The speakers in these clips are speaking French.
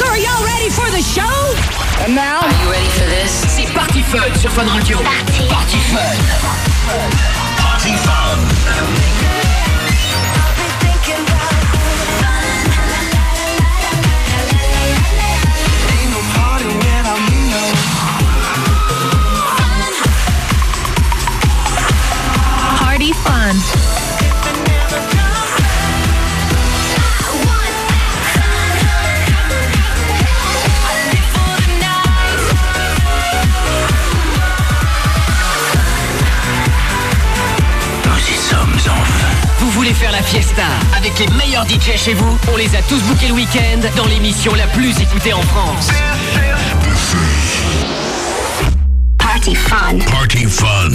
So are y'all ready for the show? And now, Are you ready for this? C'est Party Fun sur Fun Radio. Party. Party Fun. Party Fun. party voulez faire la fiesta avec les meilleurs DJ chez vous On les a tous bookés le week-end dans l'émission la plus écoutée en France. Party fun. Party Fun.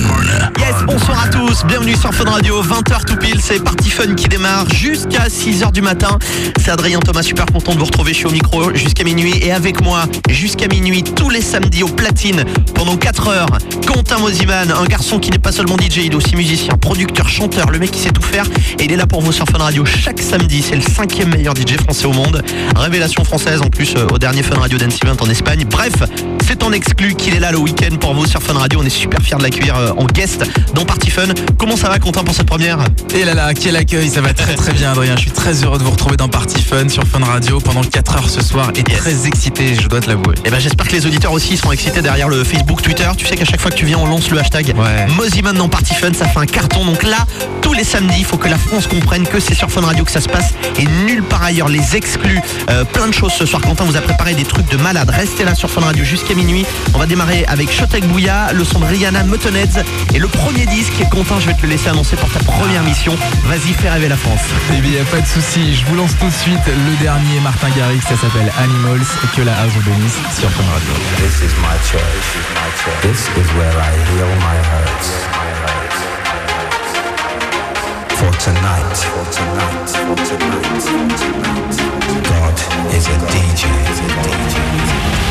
Yes, bonsoir à tous, bienvenue sur Fun Radio, 20h tout pile, c'est Party Fun qui démarre jusqu'à 6h du matin. C'est Adrien Thomas, super content de vous retrouver chez au micro jusqu'à minuit et avec moi jusqu'à minuit tous les samedis au platine pendant 4 heures. Quentin Mosiman, un garçon qui n'est pas seulement DJ, il est aussi musicien, producteur, chanteur, le mec qui sait tout faire et il est là pour vous sur Fun Radio chaque samedi, c'est le cinquième meilleur DJ français au monde. Révélation française en plus euh, au dernier Fun Radio Dance Event en Espagne. Bref, c'est en exclu qu'il est là le week-end pour vous sur Fun Radio. On est super fiers de l'accueillir euh, en guest dans Party Fun. Comment ça va Quentin pour cette première? Et là là, quel accueil, ça va très très bien Adrien, je suis très heureux de vous retrouver dans Party Fun sur Fun Radio pendant 4 heures ce soir et Yes. très excité, je dois te l'avouer. Et ben j'espère que les auditeurs aussi seront excités derrière le Facebook, Twitter. Tu sais qu'à chaque fois que tu viens, on lance le hashtag Ouais. Moziman dans Party Fun, ça fait un carton. Donc là, tous les samedis, il faut que la France comprenne que c'est sur Fun Radio que ça se passe et nulle part ailleurs. Les exclus, euh, plein de choses ce soir. Quentin vous a préparé des trucs de malade. Restez là sur Fun Radio jusqu'à minuit. On va démarrer avec Shotek Bouya, le son de Rihanna, Muttonheads et le premier disque. Quentin, je vais te le laisser annoncer pour ta première mission. Vas-y, fais rêver la France. Eh bien, y a pas de souci, je vous lance tout de suite le dernier Martin Garrix, ça s'appelle Animals et que la house vous bénisse sur Fun Radio. This is my church. This is where I heal my hurts. For tonight, for tonight, for tonight, for tonight. God is a DJ. Is a DJ.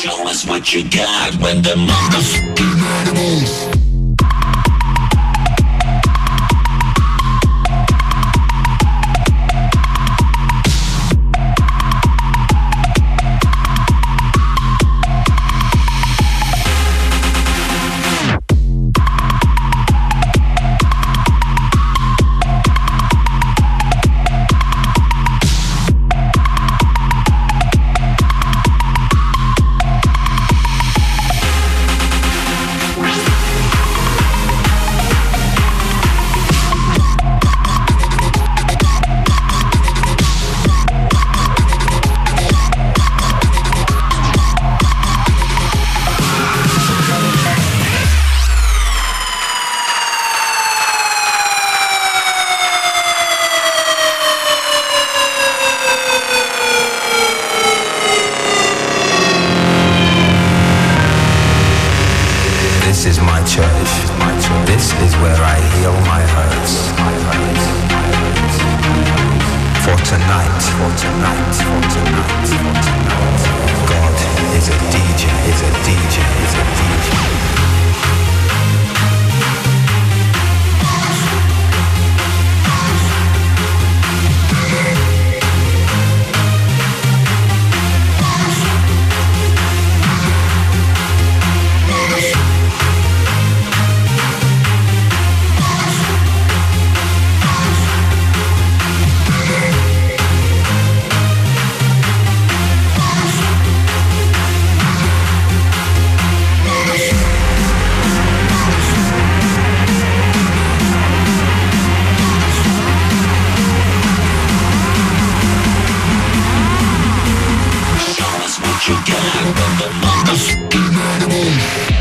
Show us what you got when the motherfucking animals. For tonight, for tonight, for tonight. God is a DJ, is a DJ, is a DJ. The motherfucking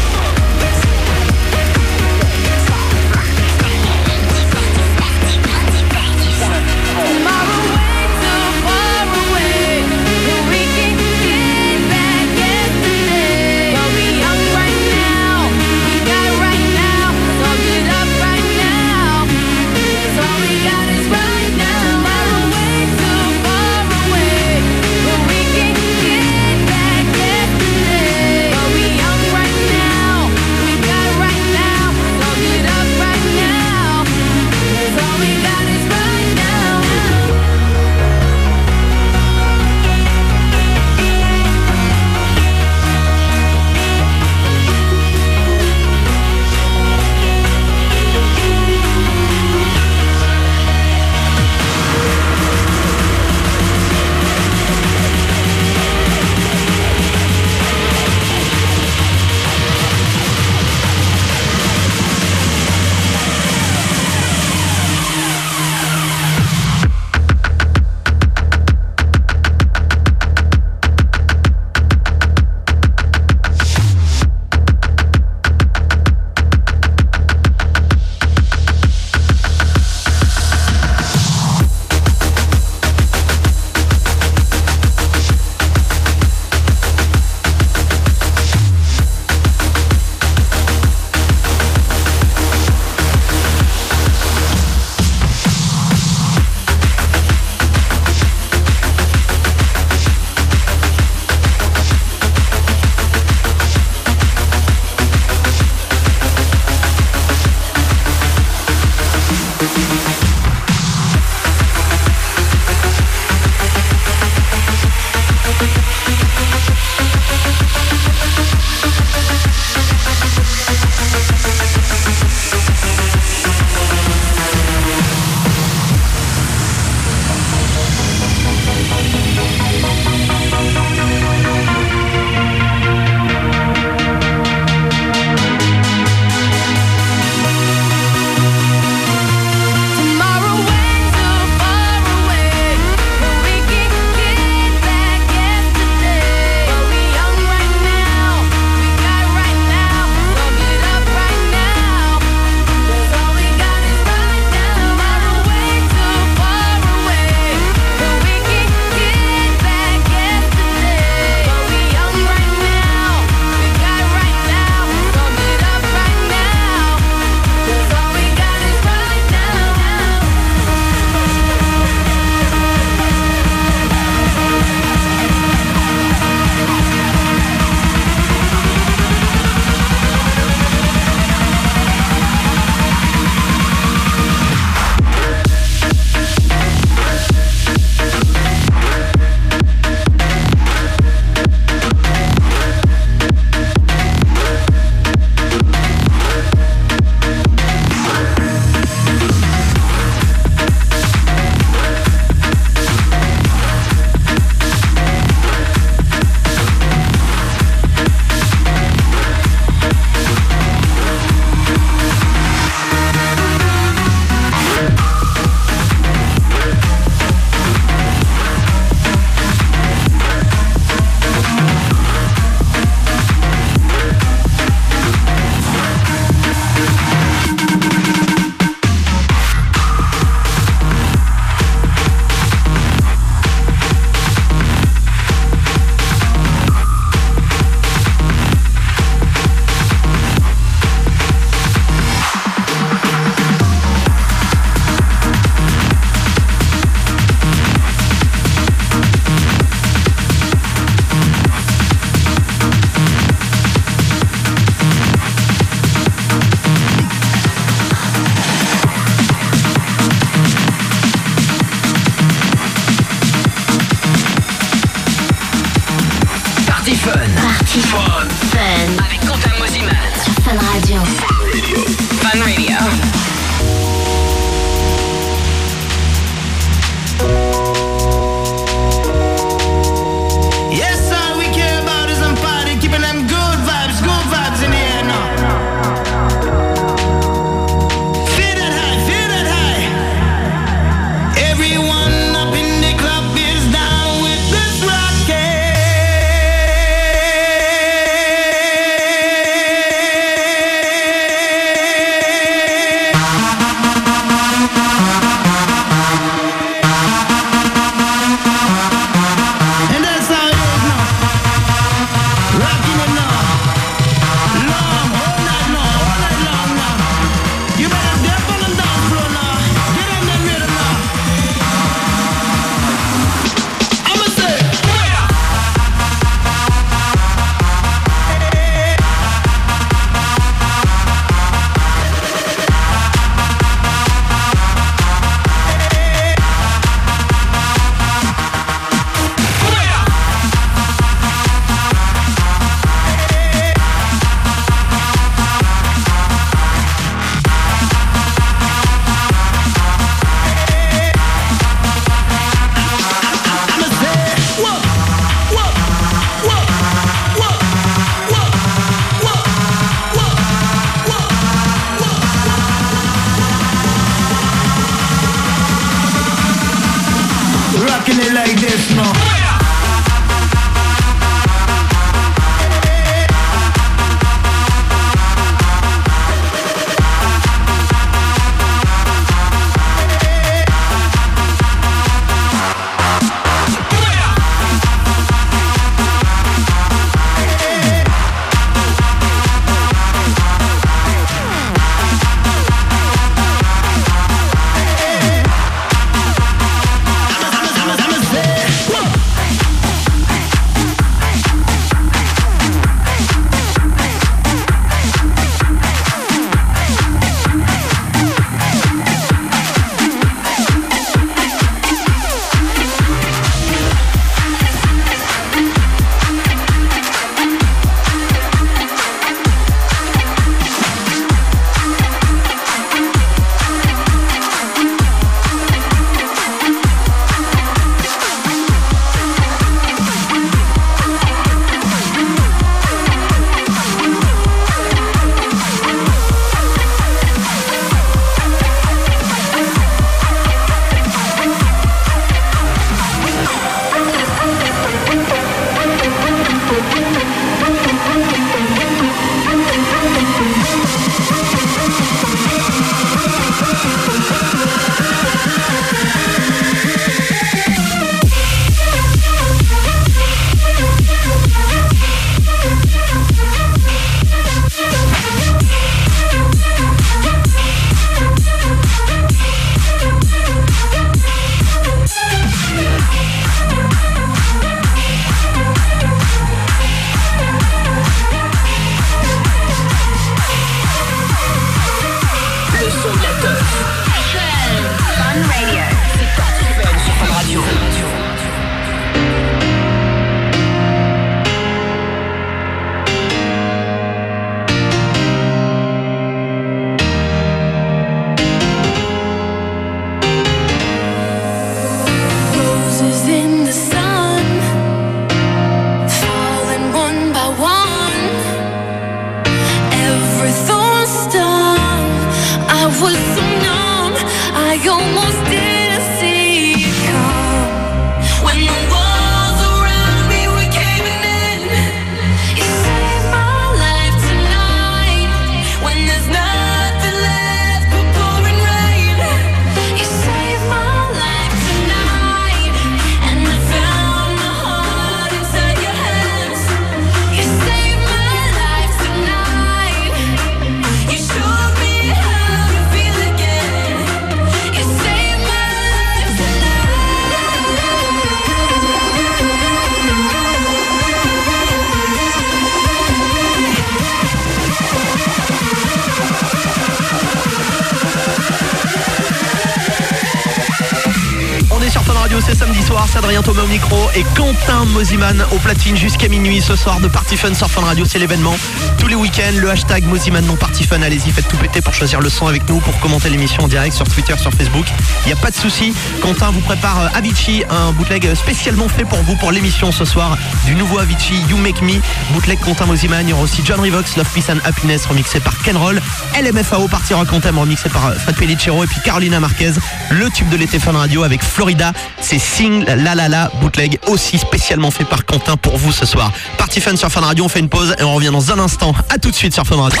platine jusqu'à ce soir de Party Fun sur Fun Radio, c'est l'événement. Tous les week-ends, le hashtag Moziman non Party Fun, allez-y, faites tout péter pour choisir le son avec nous, pour commenter l'émission en direct sur Twitter, sur Facebook. Il n'y a pas de souci. Quentin vous prépare euh, Avicii, un bootleg spécialement fait pour vous pour l'émission ce soir du nouveau Avicii You Make Me, bootleg Quentin Moziman. Il y aura aussi John Revox, Love Peace and Happiness remixé par Ken Roll, LMFAO, Party Rock Anthem remixé par euh, Fred Pellicero et puis Carolina Marquez, le tube de l'été Fun Radio avec Florida. C'est Sing La La La bootleg aussi spécialement fait par Quentin pour vous ce soir. Party Fun sur Fun Radio, on fait une pause et on revient dans un instant. A tout de suite sur Fun Radio.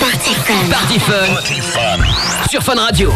Party Fun. Party Fun. Sur Fun Radio.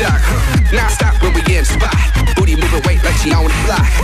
Now stop when we in spot. Booty moving weight like she on the fly.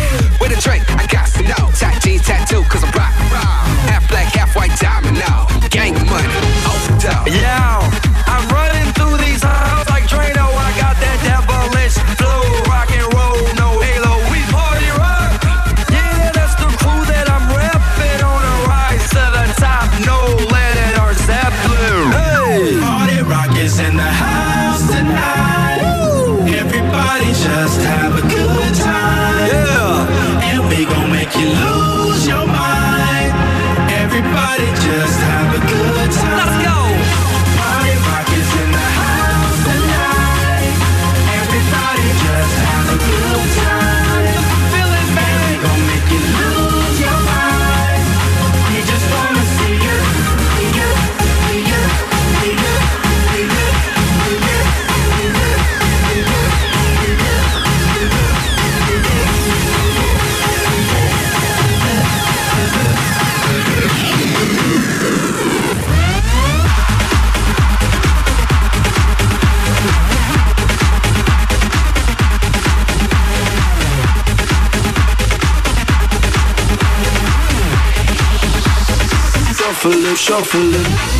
shuffling.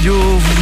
Radio. Vous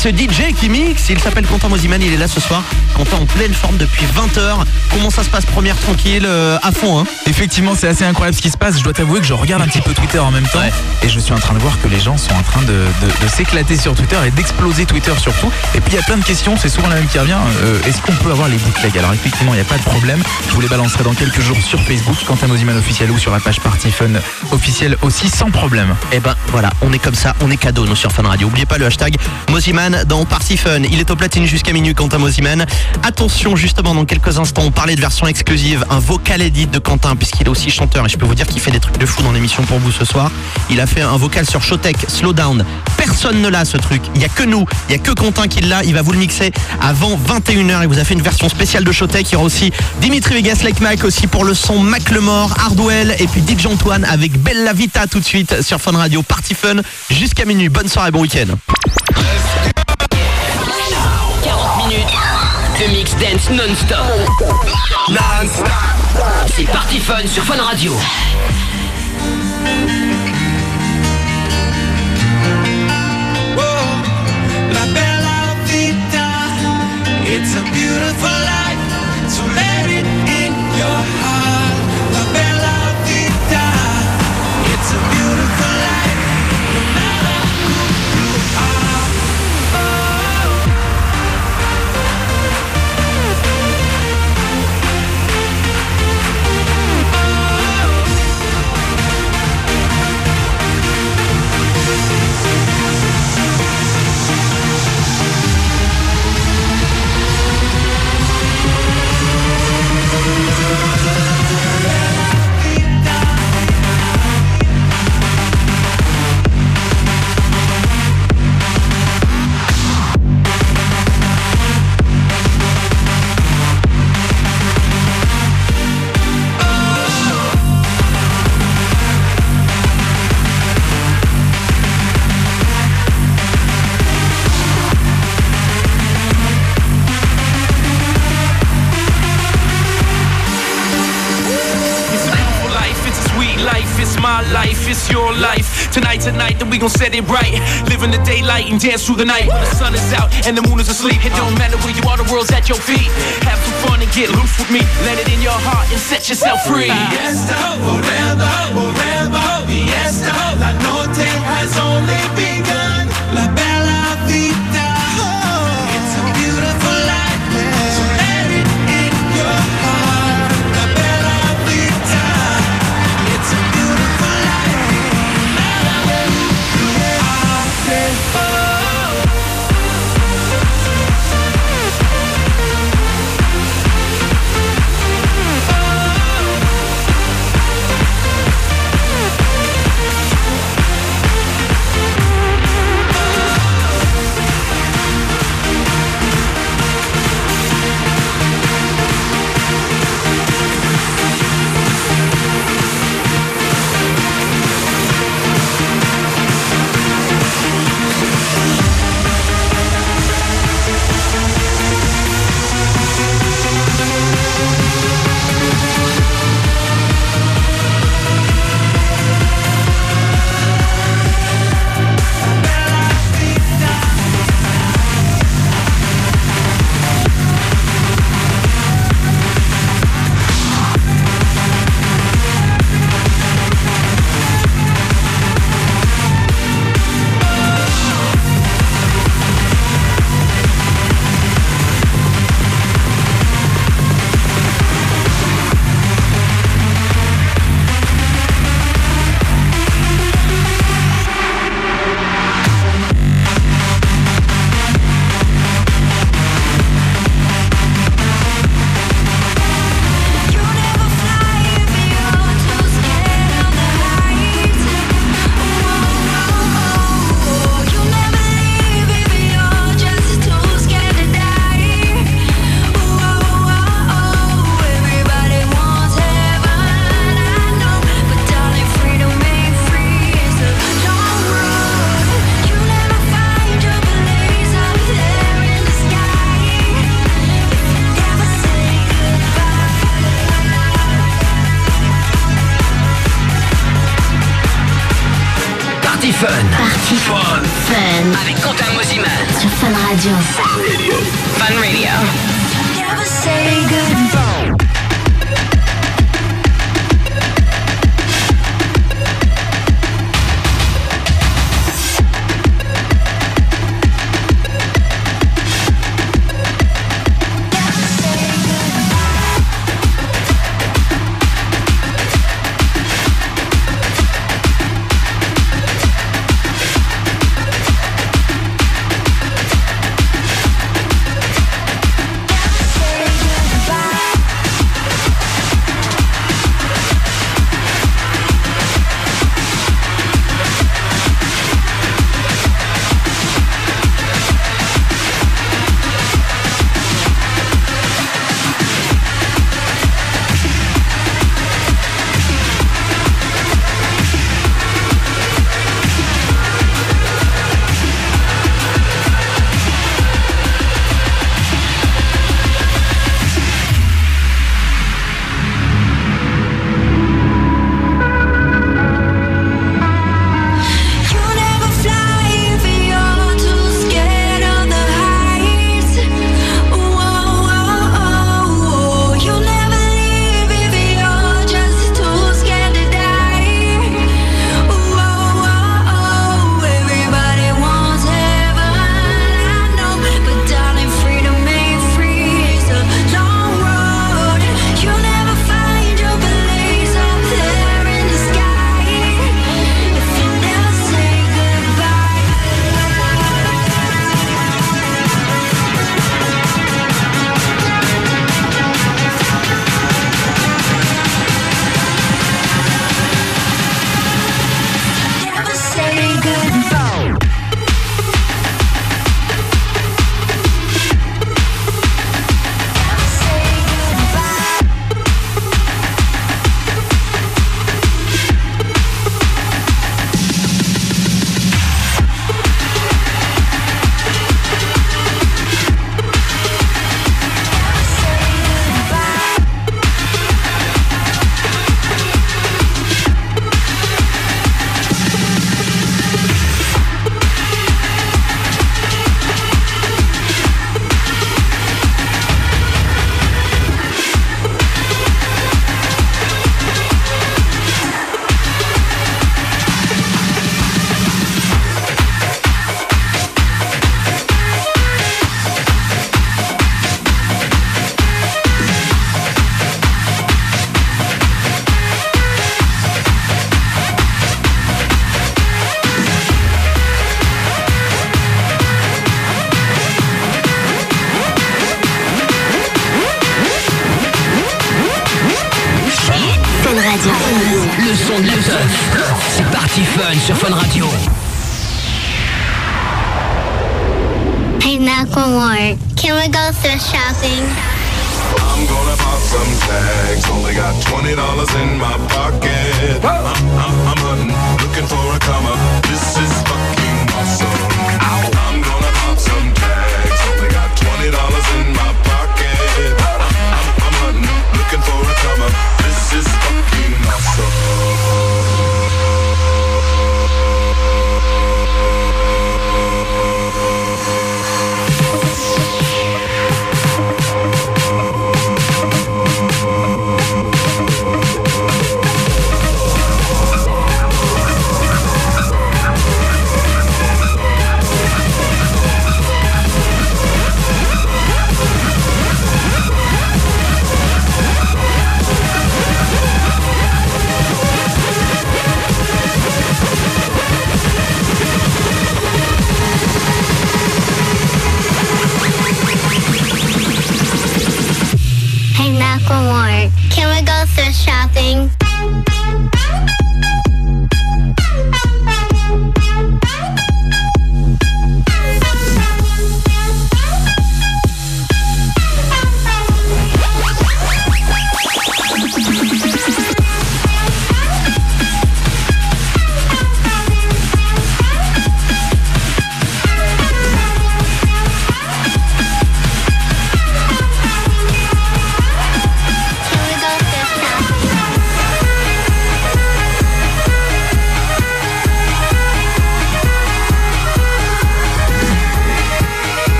ce DJ qui mixe Il s'appelle Quentin Mosiman, il est là ce soir. Quentin en pleine forme depuis 20h. Comment ça se passe Première tranquille, euh, à fond hein Effectivement, c'est assez incroyable ce qui se passe. Je dois t'avouer que je regarde un petit peu Twitter en même temps et je suis en train de voir que les gens sont en train de, de- de s'éclater sur Twitter et d'exploser Twitter surtout. Et puis il y a plein de questions, c'est souvent la même qui revient. Euh, Est-ce qu'on peut avoir les bootlegs? Alors effectivement, il n'y a pas de problème. Je vous les balancerai dans quelques jours sur Facebook, Quentin Mosiman officiel ou sur la page Party Fun officielle aussi sans problème. Eh ben voilà, on est comme ça, on est cadeau nous sur Fun Radio. Oubliez pas le hashtag Moziman dans Party Fun. Il est au platine jusqu'à minuit Quentin Moziman. Attention justement dans quelques instants, on parlait de version exclusive, un vocal edit de Quentin puisqu'il est aussi chanteur et je peux vous dire qu'il fait des trucs de fou dans l'émission pour vous ce soir. Il a fait un vocal sur Showtech, Slow Down. Personne ne l'a ce truc. Il y a que nous, il y a que Quentin qui l'a. Il va vous le mixer avant 21h. Il vous a fait une version spéciale de Showtech. Il y aura aussi Dimitri Vegas, Like Mac aussi pour le son Mac Lemore, Hardwell et puis DJ Antoine avec Bella Vita tout de suite sur Fun Radio. Party Fun jusqu'à minuit. Bonne soirée, bon week-end. Dance non-stop. C'est Party Fun sur Fun Radio. La bella vita, it's a beautiful Then we gon' set it right. Live in the daylight and dance through the night. When the sun is out and the moon is asleep, it don't matter where you are, the world's at your feet. Have some fun and get loose with me. Let it in your heart and set yourself free. Fiesta, forever, forever, fiesta. La noche has only begun. La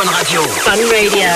fun Radio. Fun Radio.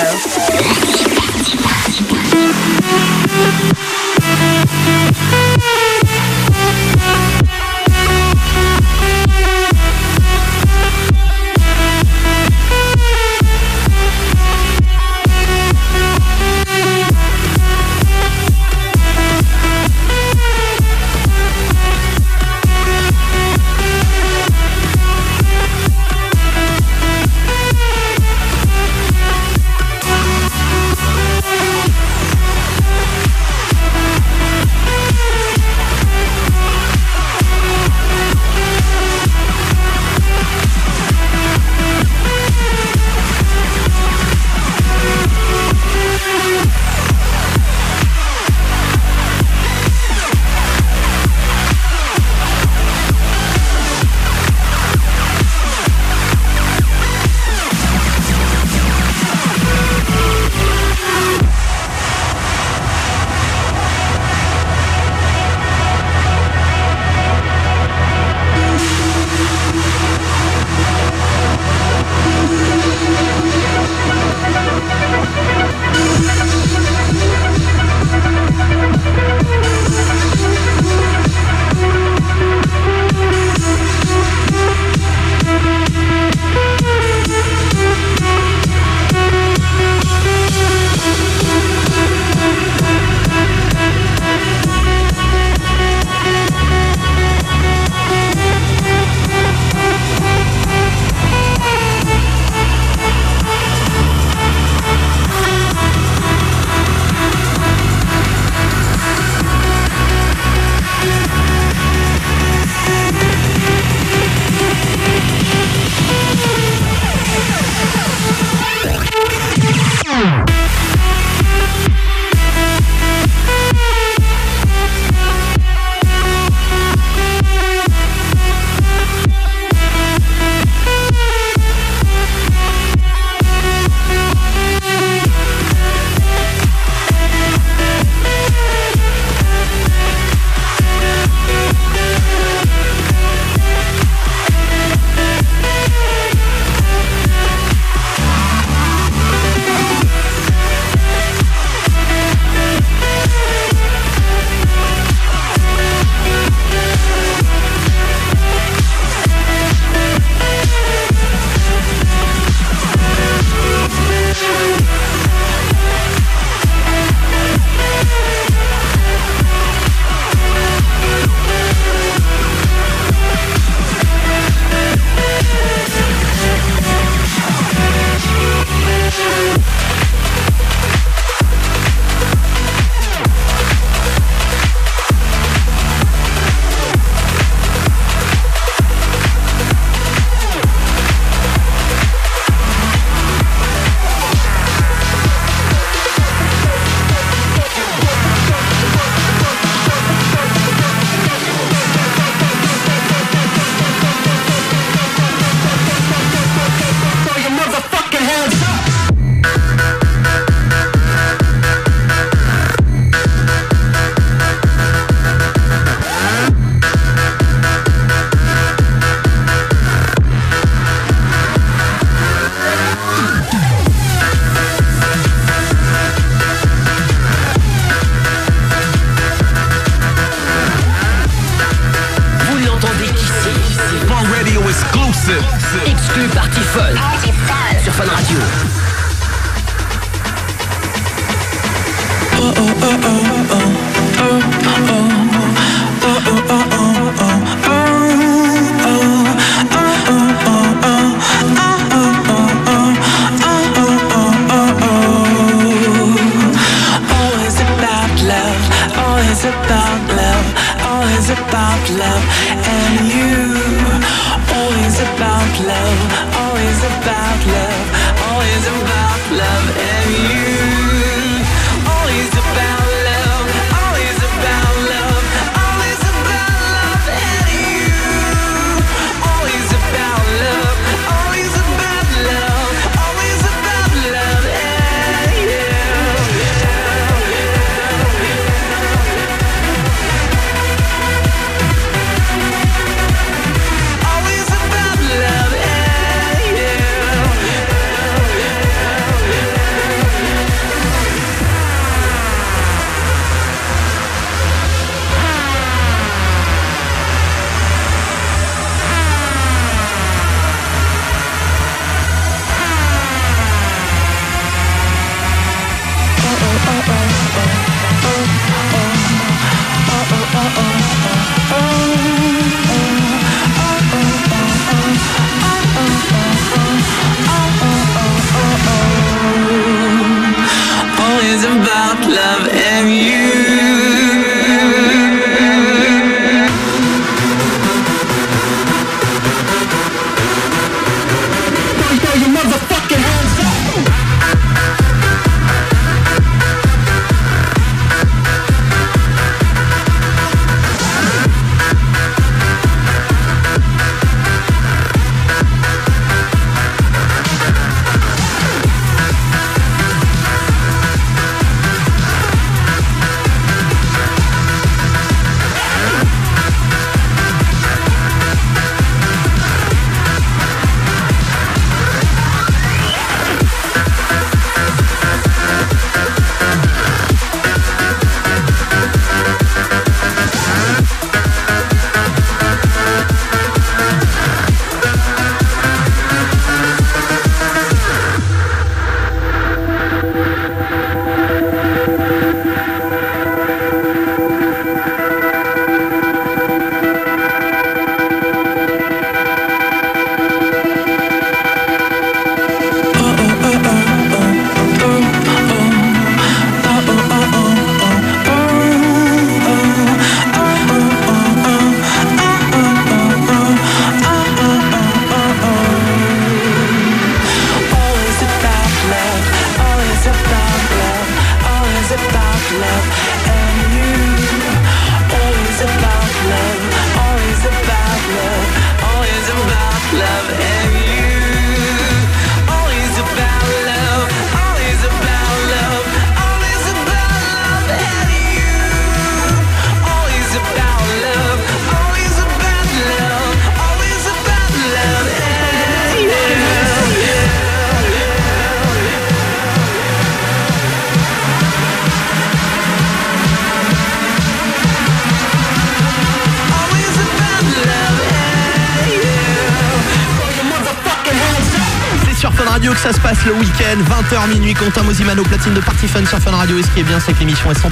Week-end, 20h minuit, Quentin Moziman au platine de Party Fun sur Fun Radio. Et ce qui est bien, c'est que l'émission est 100%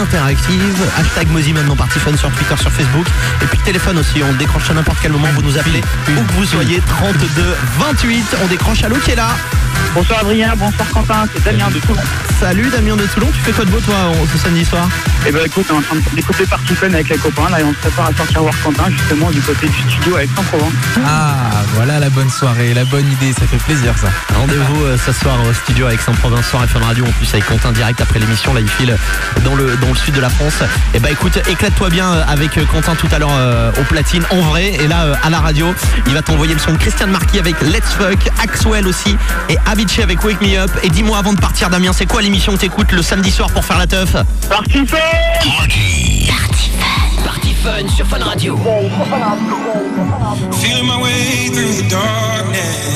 interactive. Hashtag Moziman dans Party Fun sur Twitter, sur Facebook. Et puis le téléphone aussi, on décroche à n'importe quel moment, vous nous appelez. Où que vous soyez, 32 28. On décroche à l'eau qui est là? Bonsoir Adrien, bonsoir Quentin, c'est Damien de Toulon. Salut Damien de Toulon, tu fais quoi de beau toi ce samedi soir? Eh ben écoute, on est en train d'écouter Party Fun avec les copains, là et on se prépare à sortir voir Quentin justement du côté du studio avec Saint-Provence. Ah, voilà la bonne soirée, la bonne idée, ça fait plaisir ça. Rendez-vous euh, ce soir au studio avec Saint-Provence soir et Fun Radio en plus avec Quentin direct après l'émission là il file dans le dans le sud de la France et bah écoute éclate-toi bien euh, avec euh, Quentin tout à l'heure euh, au platine en vrai et là euh, à la radio il va t'envoyer le son de Christian Marquis avec Let's Fuck Axwell aussi et Avicii avec Wake Me Up et dis-moi avant de partir Damien c'est quoi l'émission que t'écoutes le samedi soir pour faire la teuf Party Fun Party Fun. Party Fun sur Fun Radio. Feeling my way through the darkness,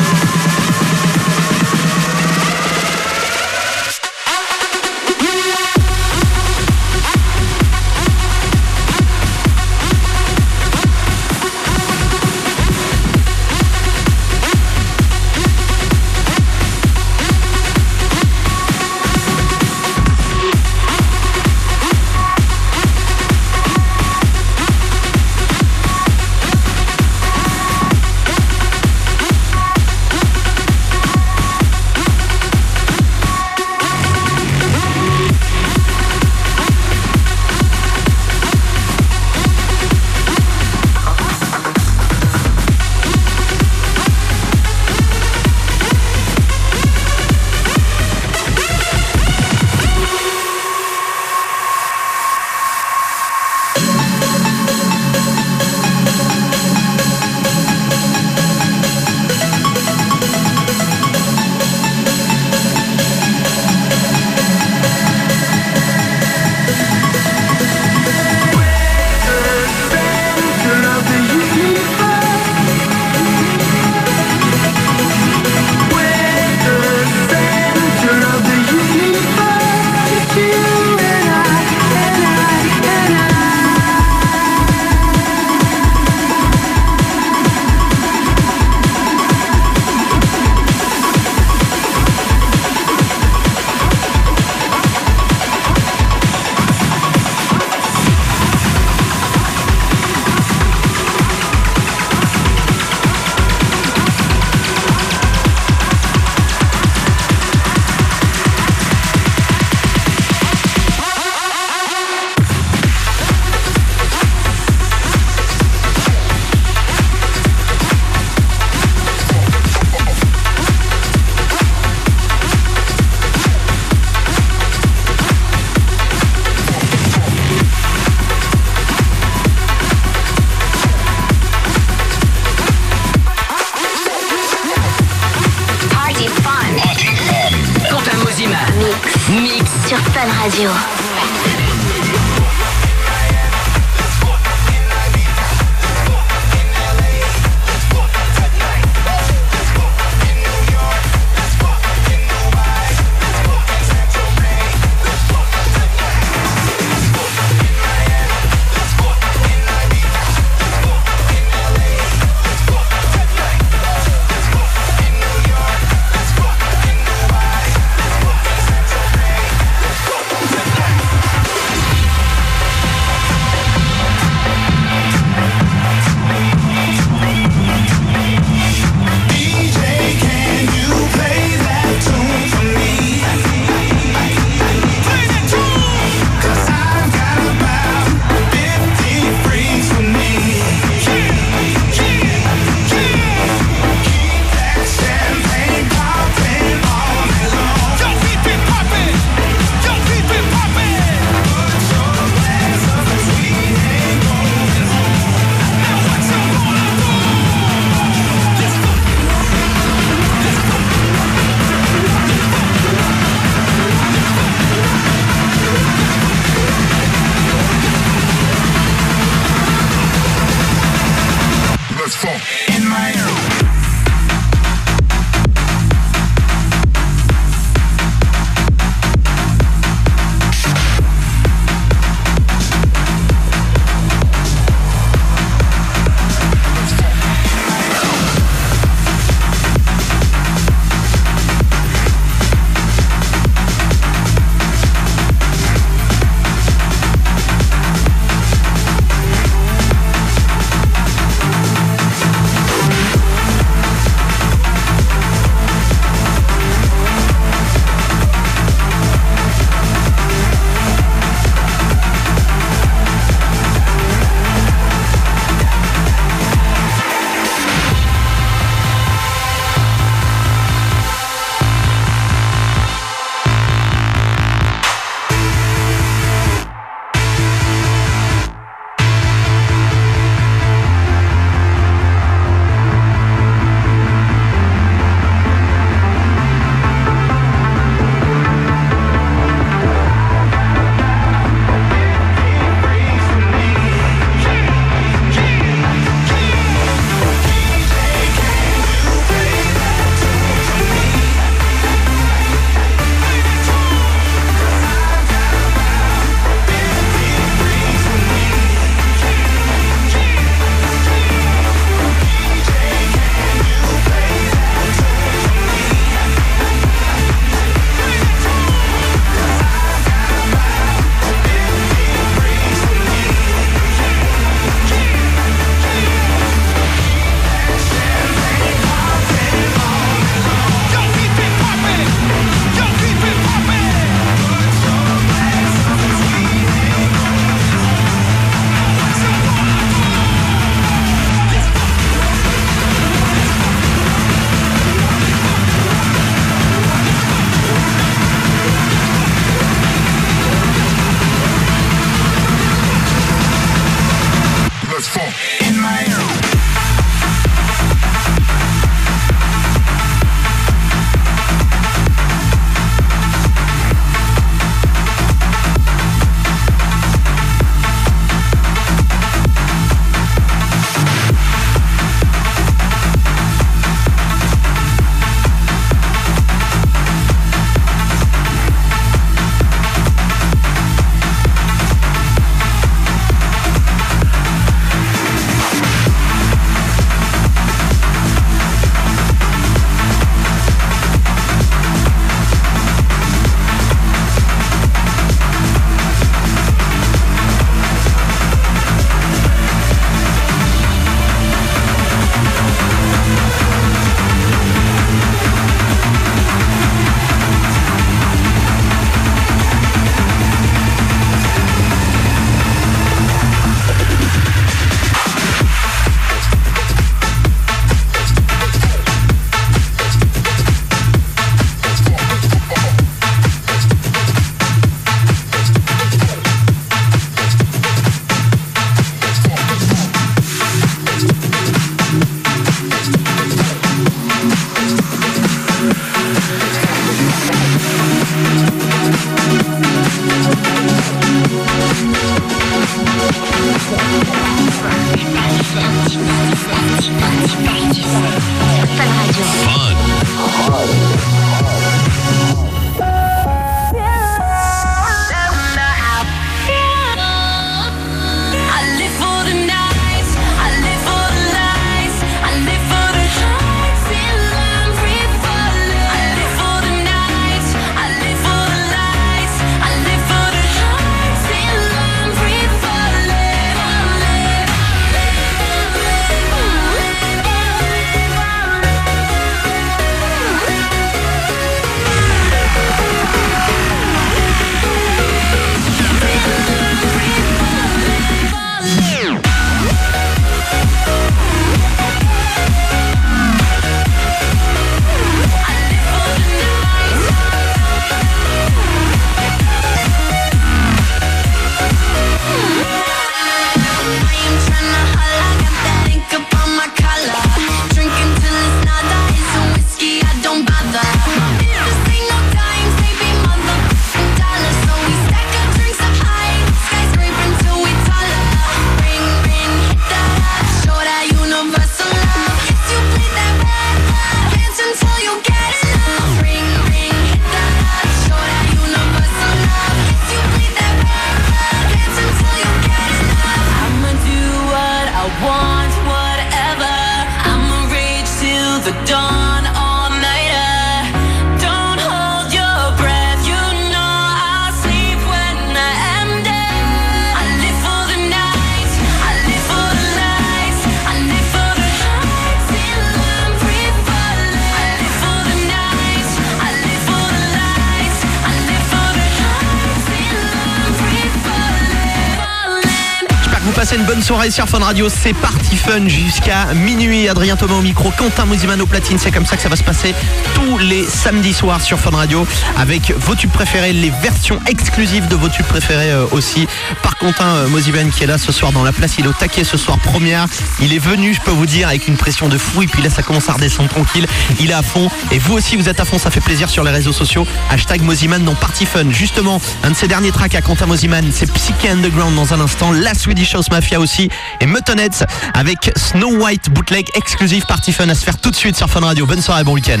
Sur Fun Radio. C'est parti fun jusqu'à minuit. Adrien Thomas au micro, Quentin Mouzimano platine. C'est comme ça que ça va se passer tous les samedis soirs sur Fun Radio avec vos tubes préférés, les versions exclusives de vos tubes préférés euh, aussi. Par Quentin euh, Moziman qui est là ce soir dans la place. Il est au taquet ce soir première. Il est venu, je peux vous dire, avec une pression de fou. Et puis là, ça commence à redescendre tranquille. Il est à fond. Et vous aussi, vous êtes à fond. Ça fait plaisir sur les réseaux sociaux. Hashtag Moziman dans Party Fun. Justement, un de ses derniers tracks à Quentin Moziman, c'est Psyche Underground dans un instant. La Swedish House Mafia aussi. Et Muttonheads avec Snow White Bootleg exclusive Party Fun à se faire tout de suite sur Fun Radio. Bonne soirée, bon week-end.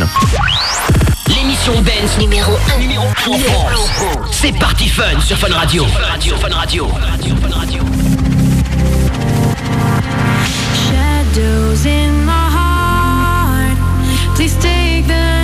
L'émission Dance numéro 1 numéro 1 en France. C'est Party Fun sur Fun Radio. Fun Radio, Fun Radio. Fun Radio. Shadows in my heart. Please take the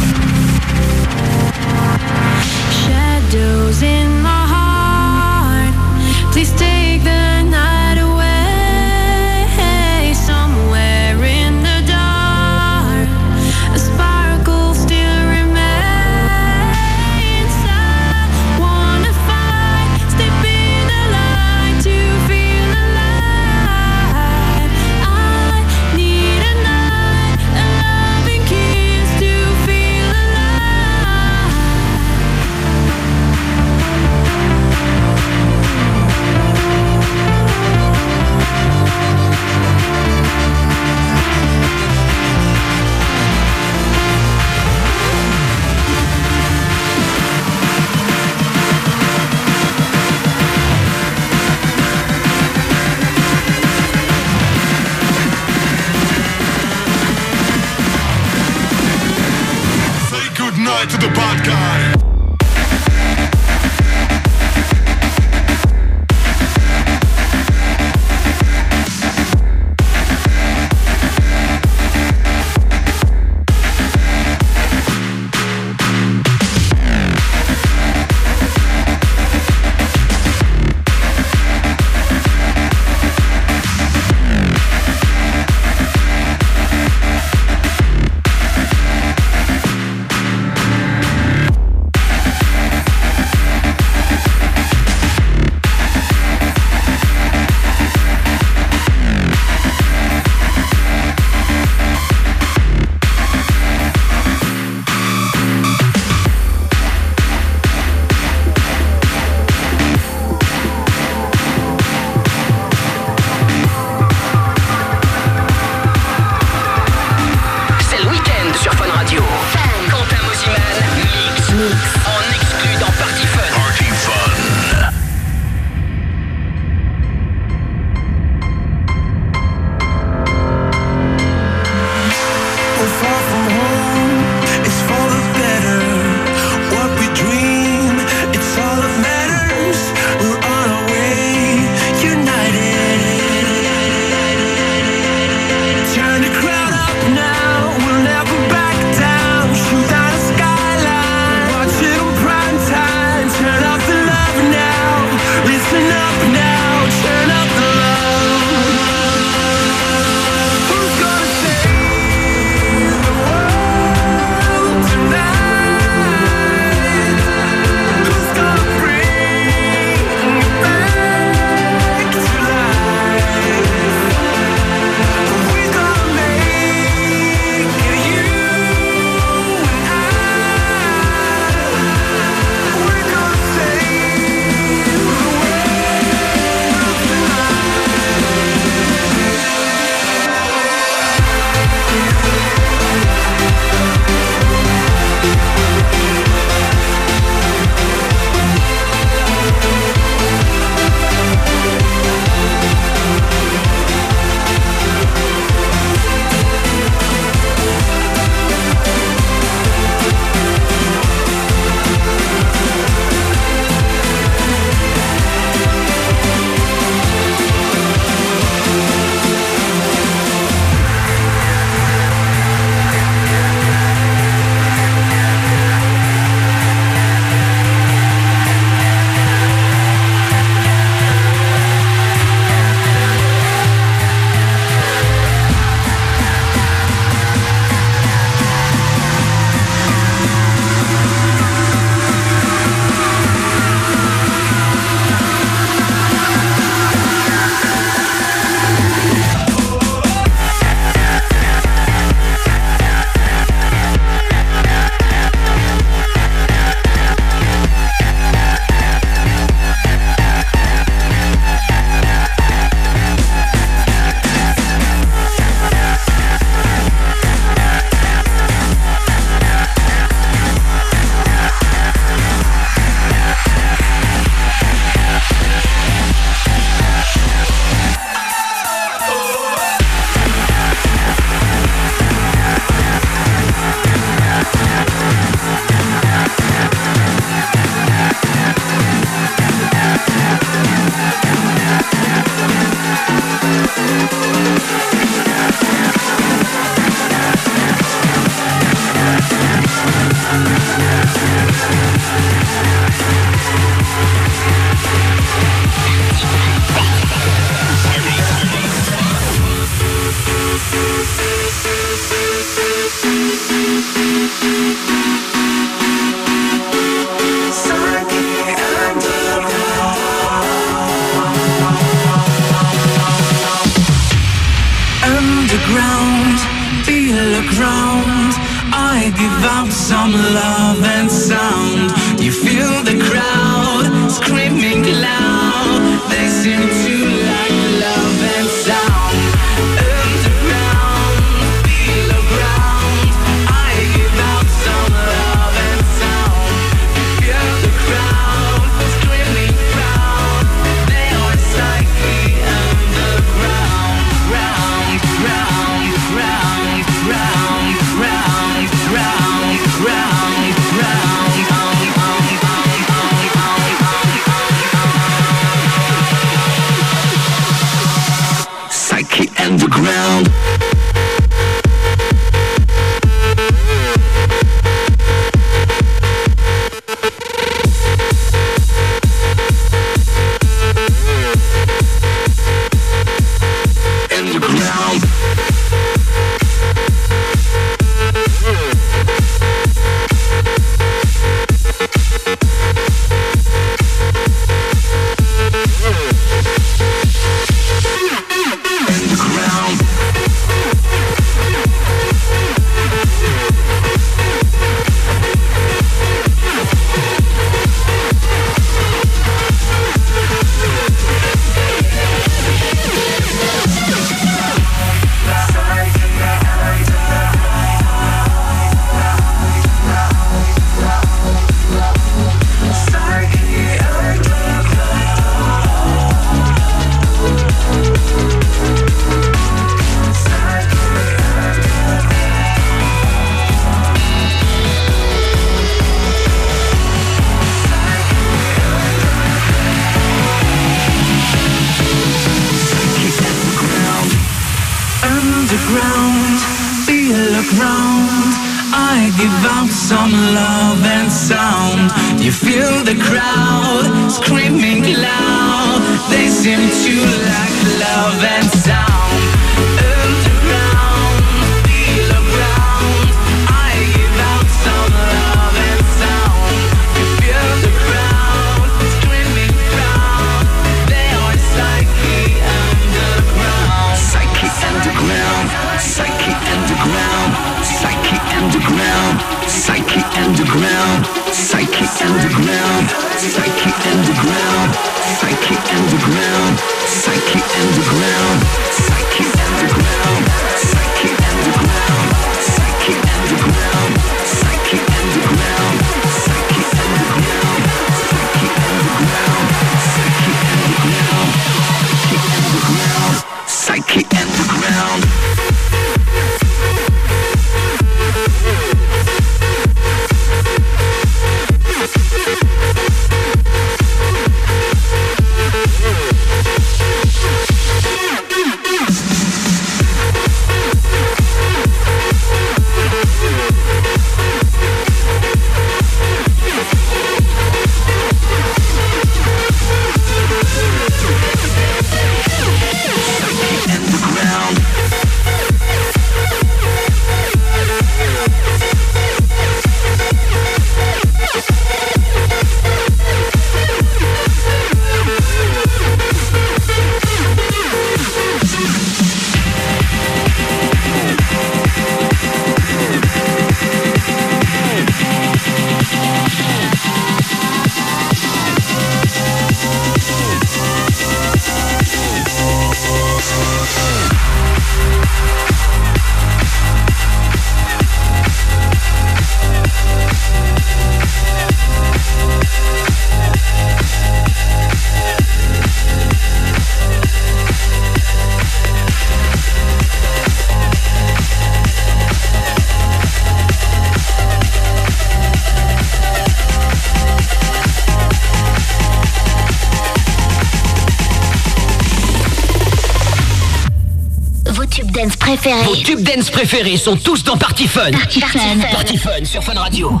Vos tubes dance préférés sont tous dans Party Fun. Party, Fun. Party Fun sur Fun Radio.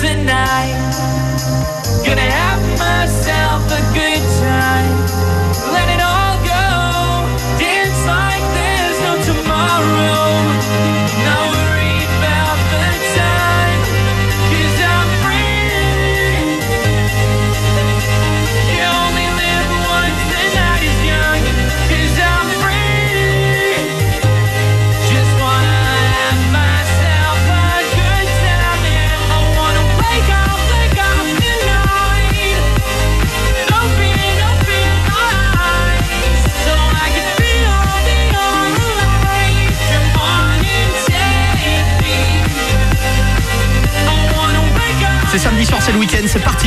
The night. Gonna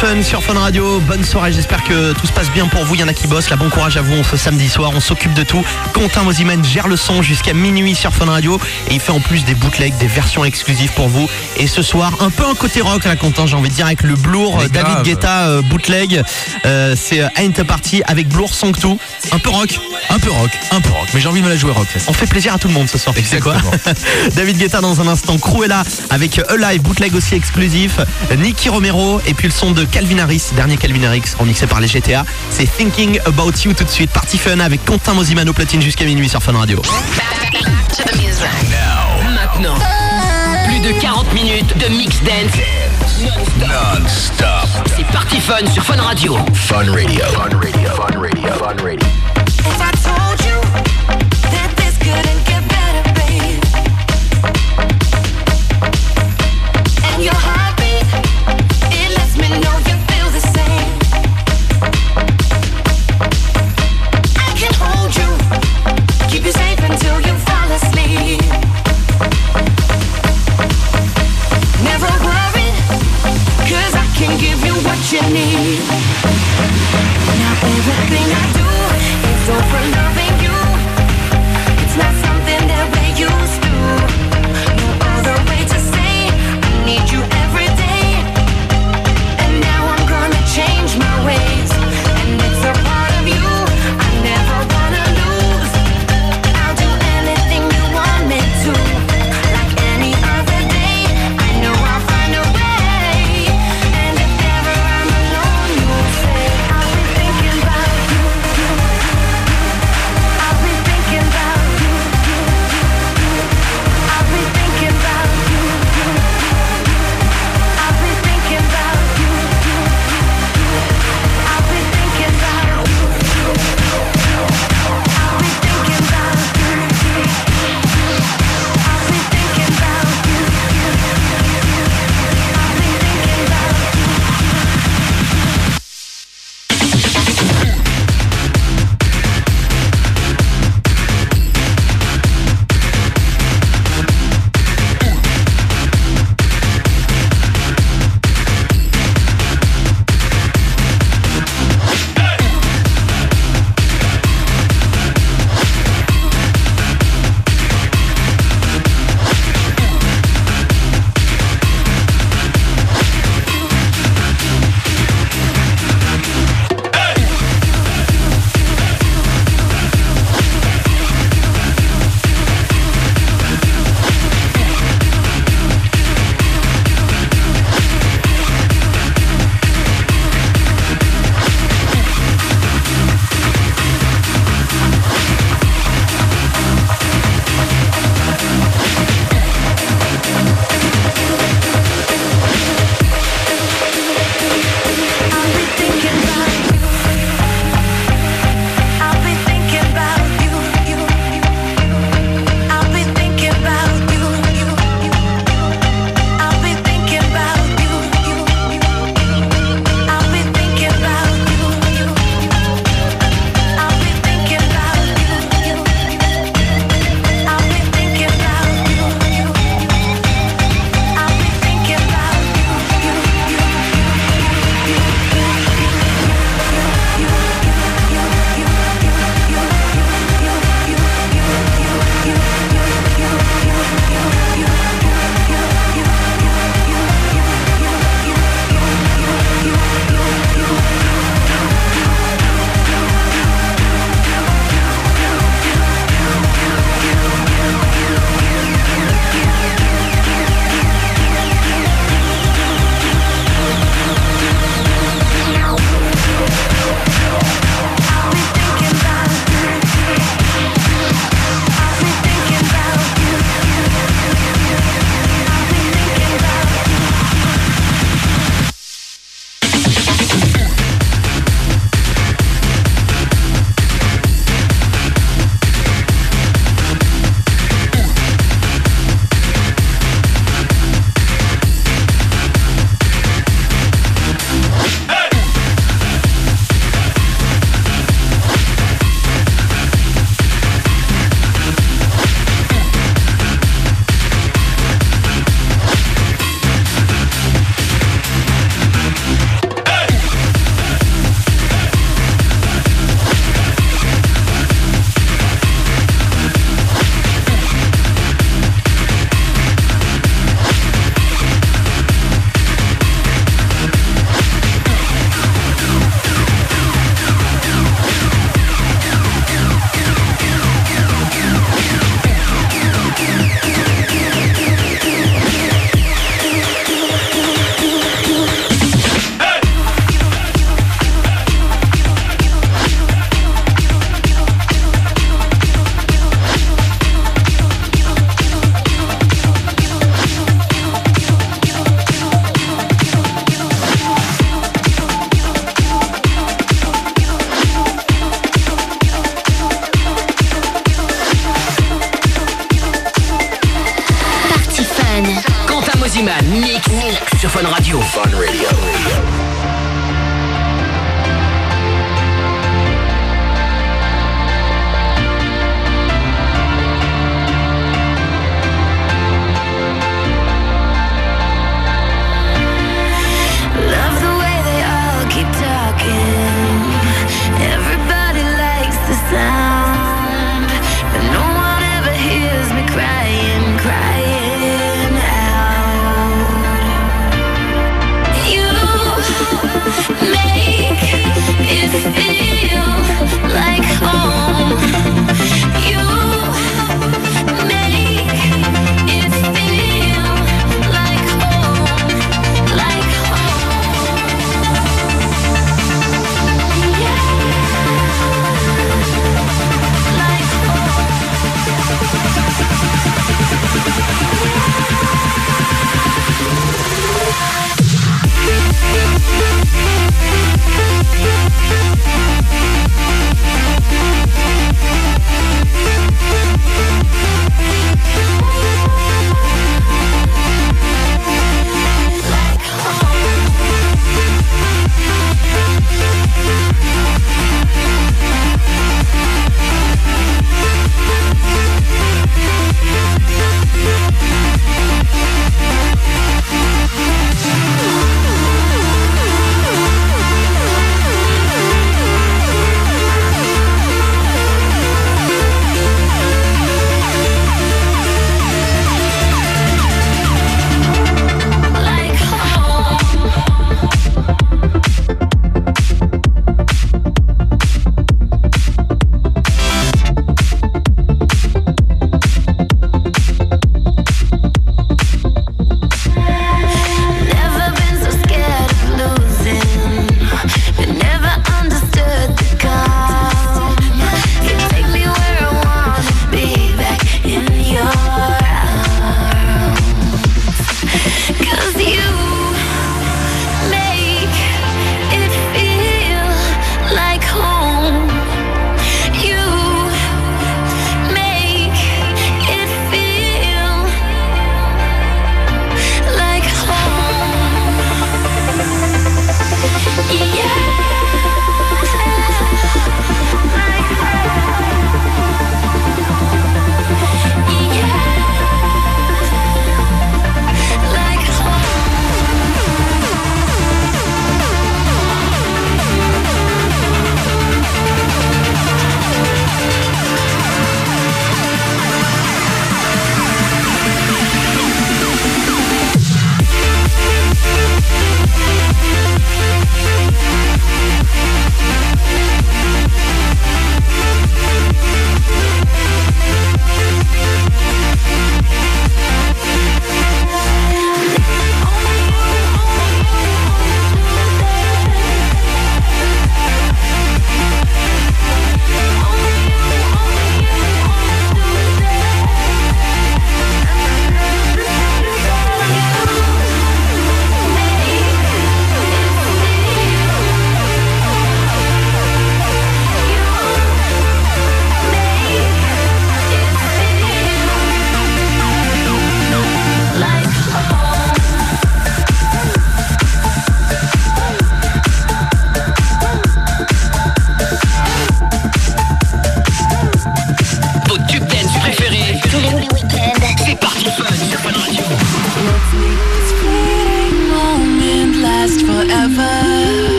Fun sur Fun Radio. Bonne soirée, j'espère que tout se passe bien pour vous. Il y en a qui bossent, là bon courage à vous, on se fait samedi soir, on s'occupe de tout. Quentin Mosiman gère le son jusqu'à minuit sur Fun Radio et il fait en plus des bootlegs, des versions exclusives pour vous. Et ce soir, un peu un côté rock là Quentin, j'ai envie de dire avec le Blour, euh, David grave. Guetta euh, bootleg. Euh, c'est Ain't a Party avec Blour 2. Un peu rock. Un peu rock, un peu rock. Mais j'ai envie de me la jouer rock. On fait plaisir à tout le monde ce soir, tu sais quoi David Guetta dans un instant, Cruella avec Alive, bootleg aussi exclusif, Nicky Romero et puis le son de Calvin Harris, dernier Calvin Harris remixé par les GTA. C'est Thinking About You tout de suite, Party Fun avec Quentin Mosimano platine jusqu'à minuit sur Fun Radio. Maintenant, plus de 40 minutes de mix dance non-stop. C'est Party Fun sur Fun Radio. Fun Radio. Fun Radio. Fun Radio. Fun Radio. If I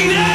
Making it!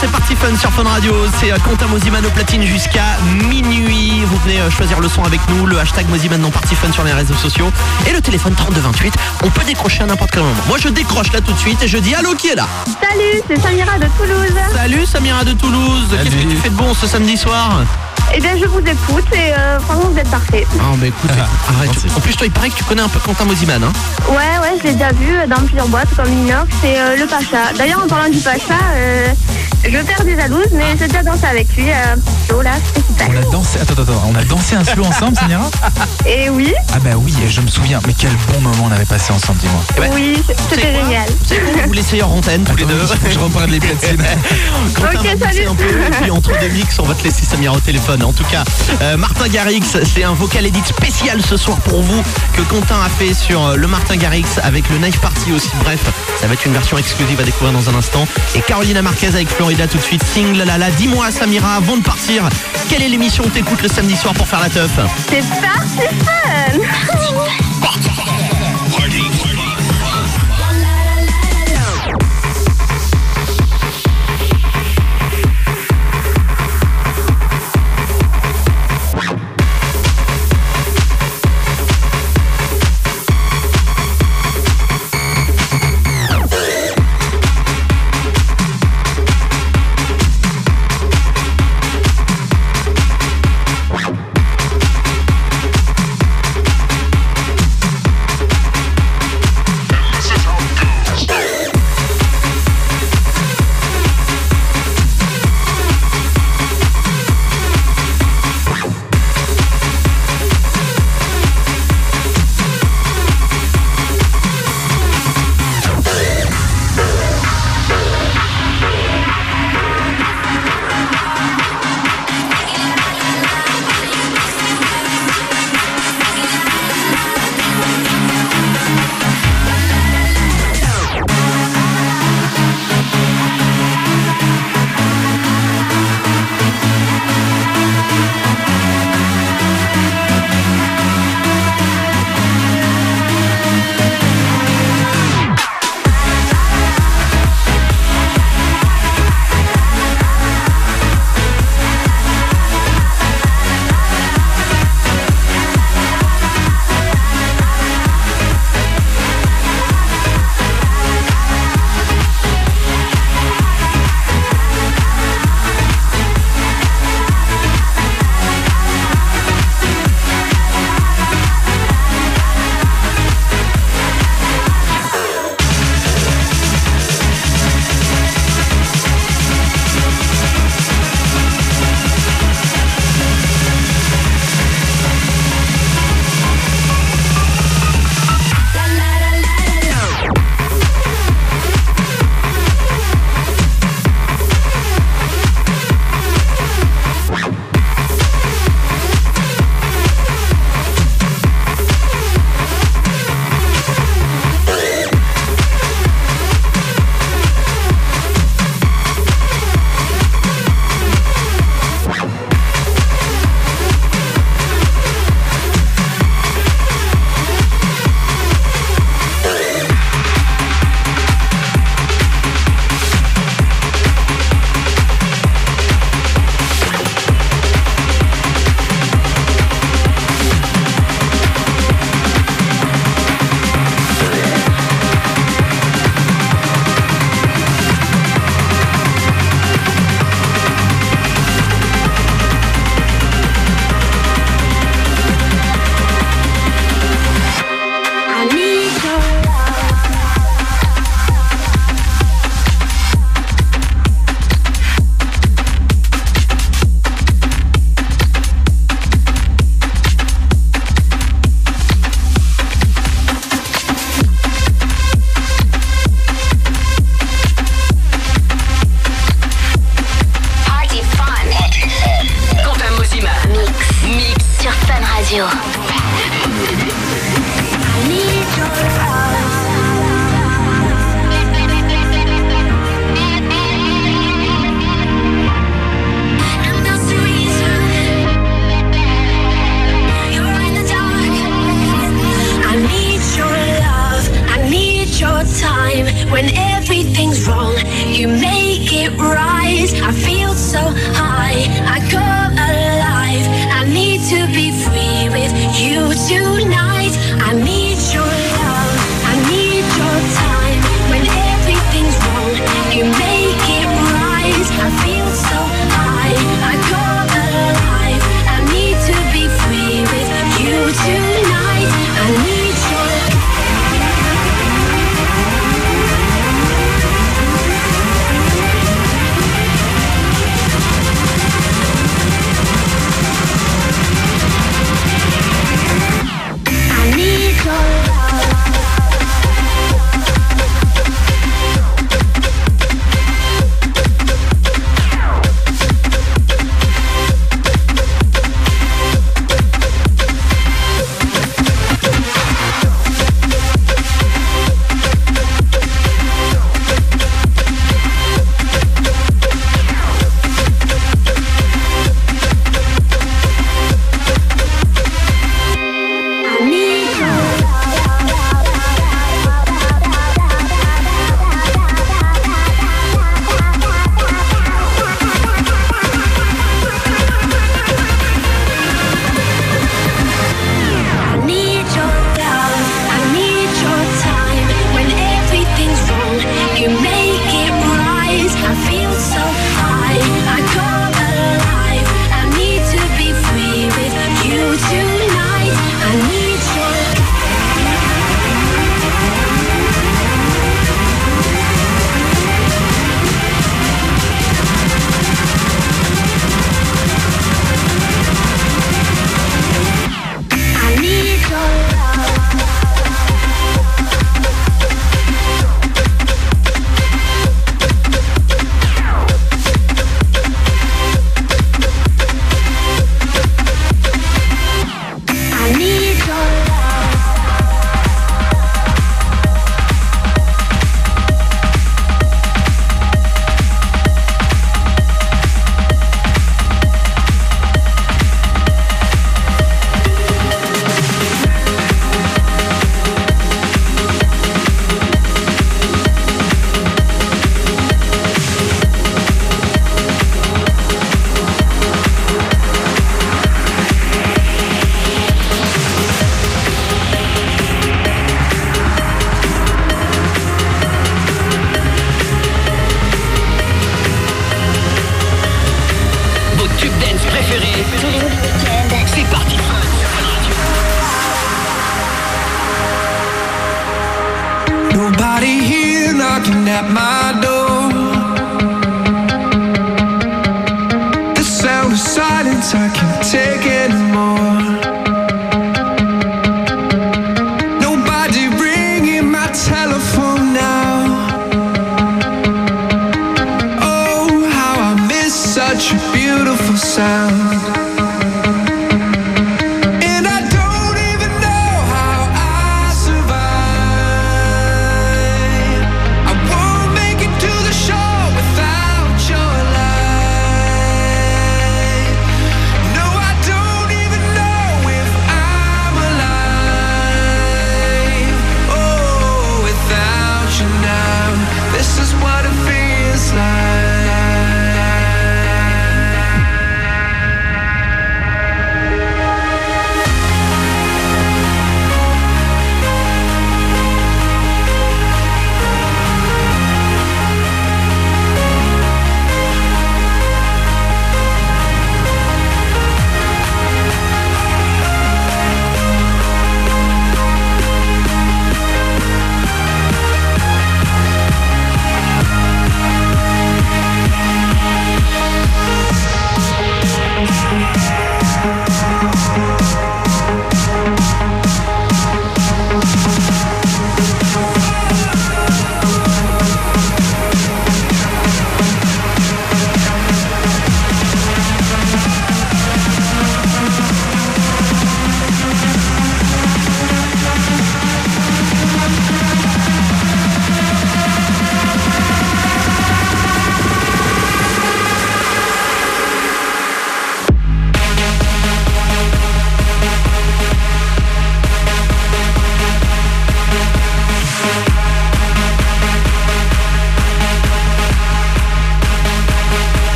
C'est parti fun sur Fun Radio, c'est euh, Quentin Mosiman au platine jusqu'à minuit. Vous venez euh, choisir le son avec nous, le hashtag Mosiman dans Party Fun sur les réseaux sociaux et le téléphone 3228. On peut décrocher à n'importe quel moment. Moi je décroche là tout de suite et je dis allô qui est là? Salut, c'est Samira de Toulouse. Salut Samira de Toulouse, qu'est-ce que tu fais de bon ce samedi soir? Eh bien, je vous écoute et euh, franchement, vous êtes parfait. Ah bah écoute, arrête. En plus toi il paraît que tu connais un peu Quentin Mosiman hein Ouais, ouais, je l'ai déjà vu dans plusieurs boîtes comme Inox et euh, le Pacha. D'ailleurs, en parlant du Pacha, euh, je perds des jalouses, mais j'ai déjà dansé avec lui. Euh, oh là, c'était super. On a dansé, attends, attends, on a dansé un slow ensemble, Samira Et oui, Ah bah oui, je me souviens, mais quel bon moment on avait passé ensemble, dis-moi. Eh ben, oui, c'était génial. Vous l'essayez en antenne tous les deux. Je reprends les platines. Quentin Ok, va salut. un peu et puis entre deux mix, on va te laisser Samira au téléphone. En tout cas, euh, Martin Garrix, c'est un vocal edit spécial ce soir pour vous que Quentin a fait sur euh, le Martin Garrix avec le Knife Party aussi. Bref, ça va être une version exclusive à découvrir dans un instant. Et Carolina Marquez avec Florida tout de suite. Sing la la la. Dis-moi Samira, avant de partir, quelle est l'émission que t'écoutes le samedi soir pour faire la teuf C'est parti fun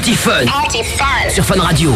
Party Fun. Sur Fun Radio.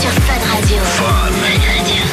Sur Fun Radio. Fun Radio.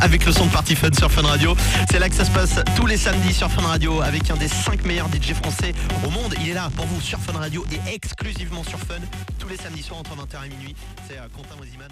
Avec le son de Party Fun sur Fun Radio. C'est là que ça se passe tous les samedis sur Fun Radio avec un des 5 meilleurs DJ français au monde. Il est là pour vous sur Fun Radio et exclusivement sur Fun tous les samedis soirs entre 20h et minuit. C'est euh, Quentin Moziman,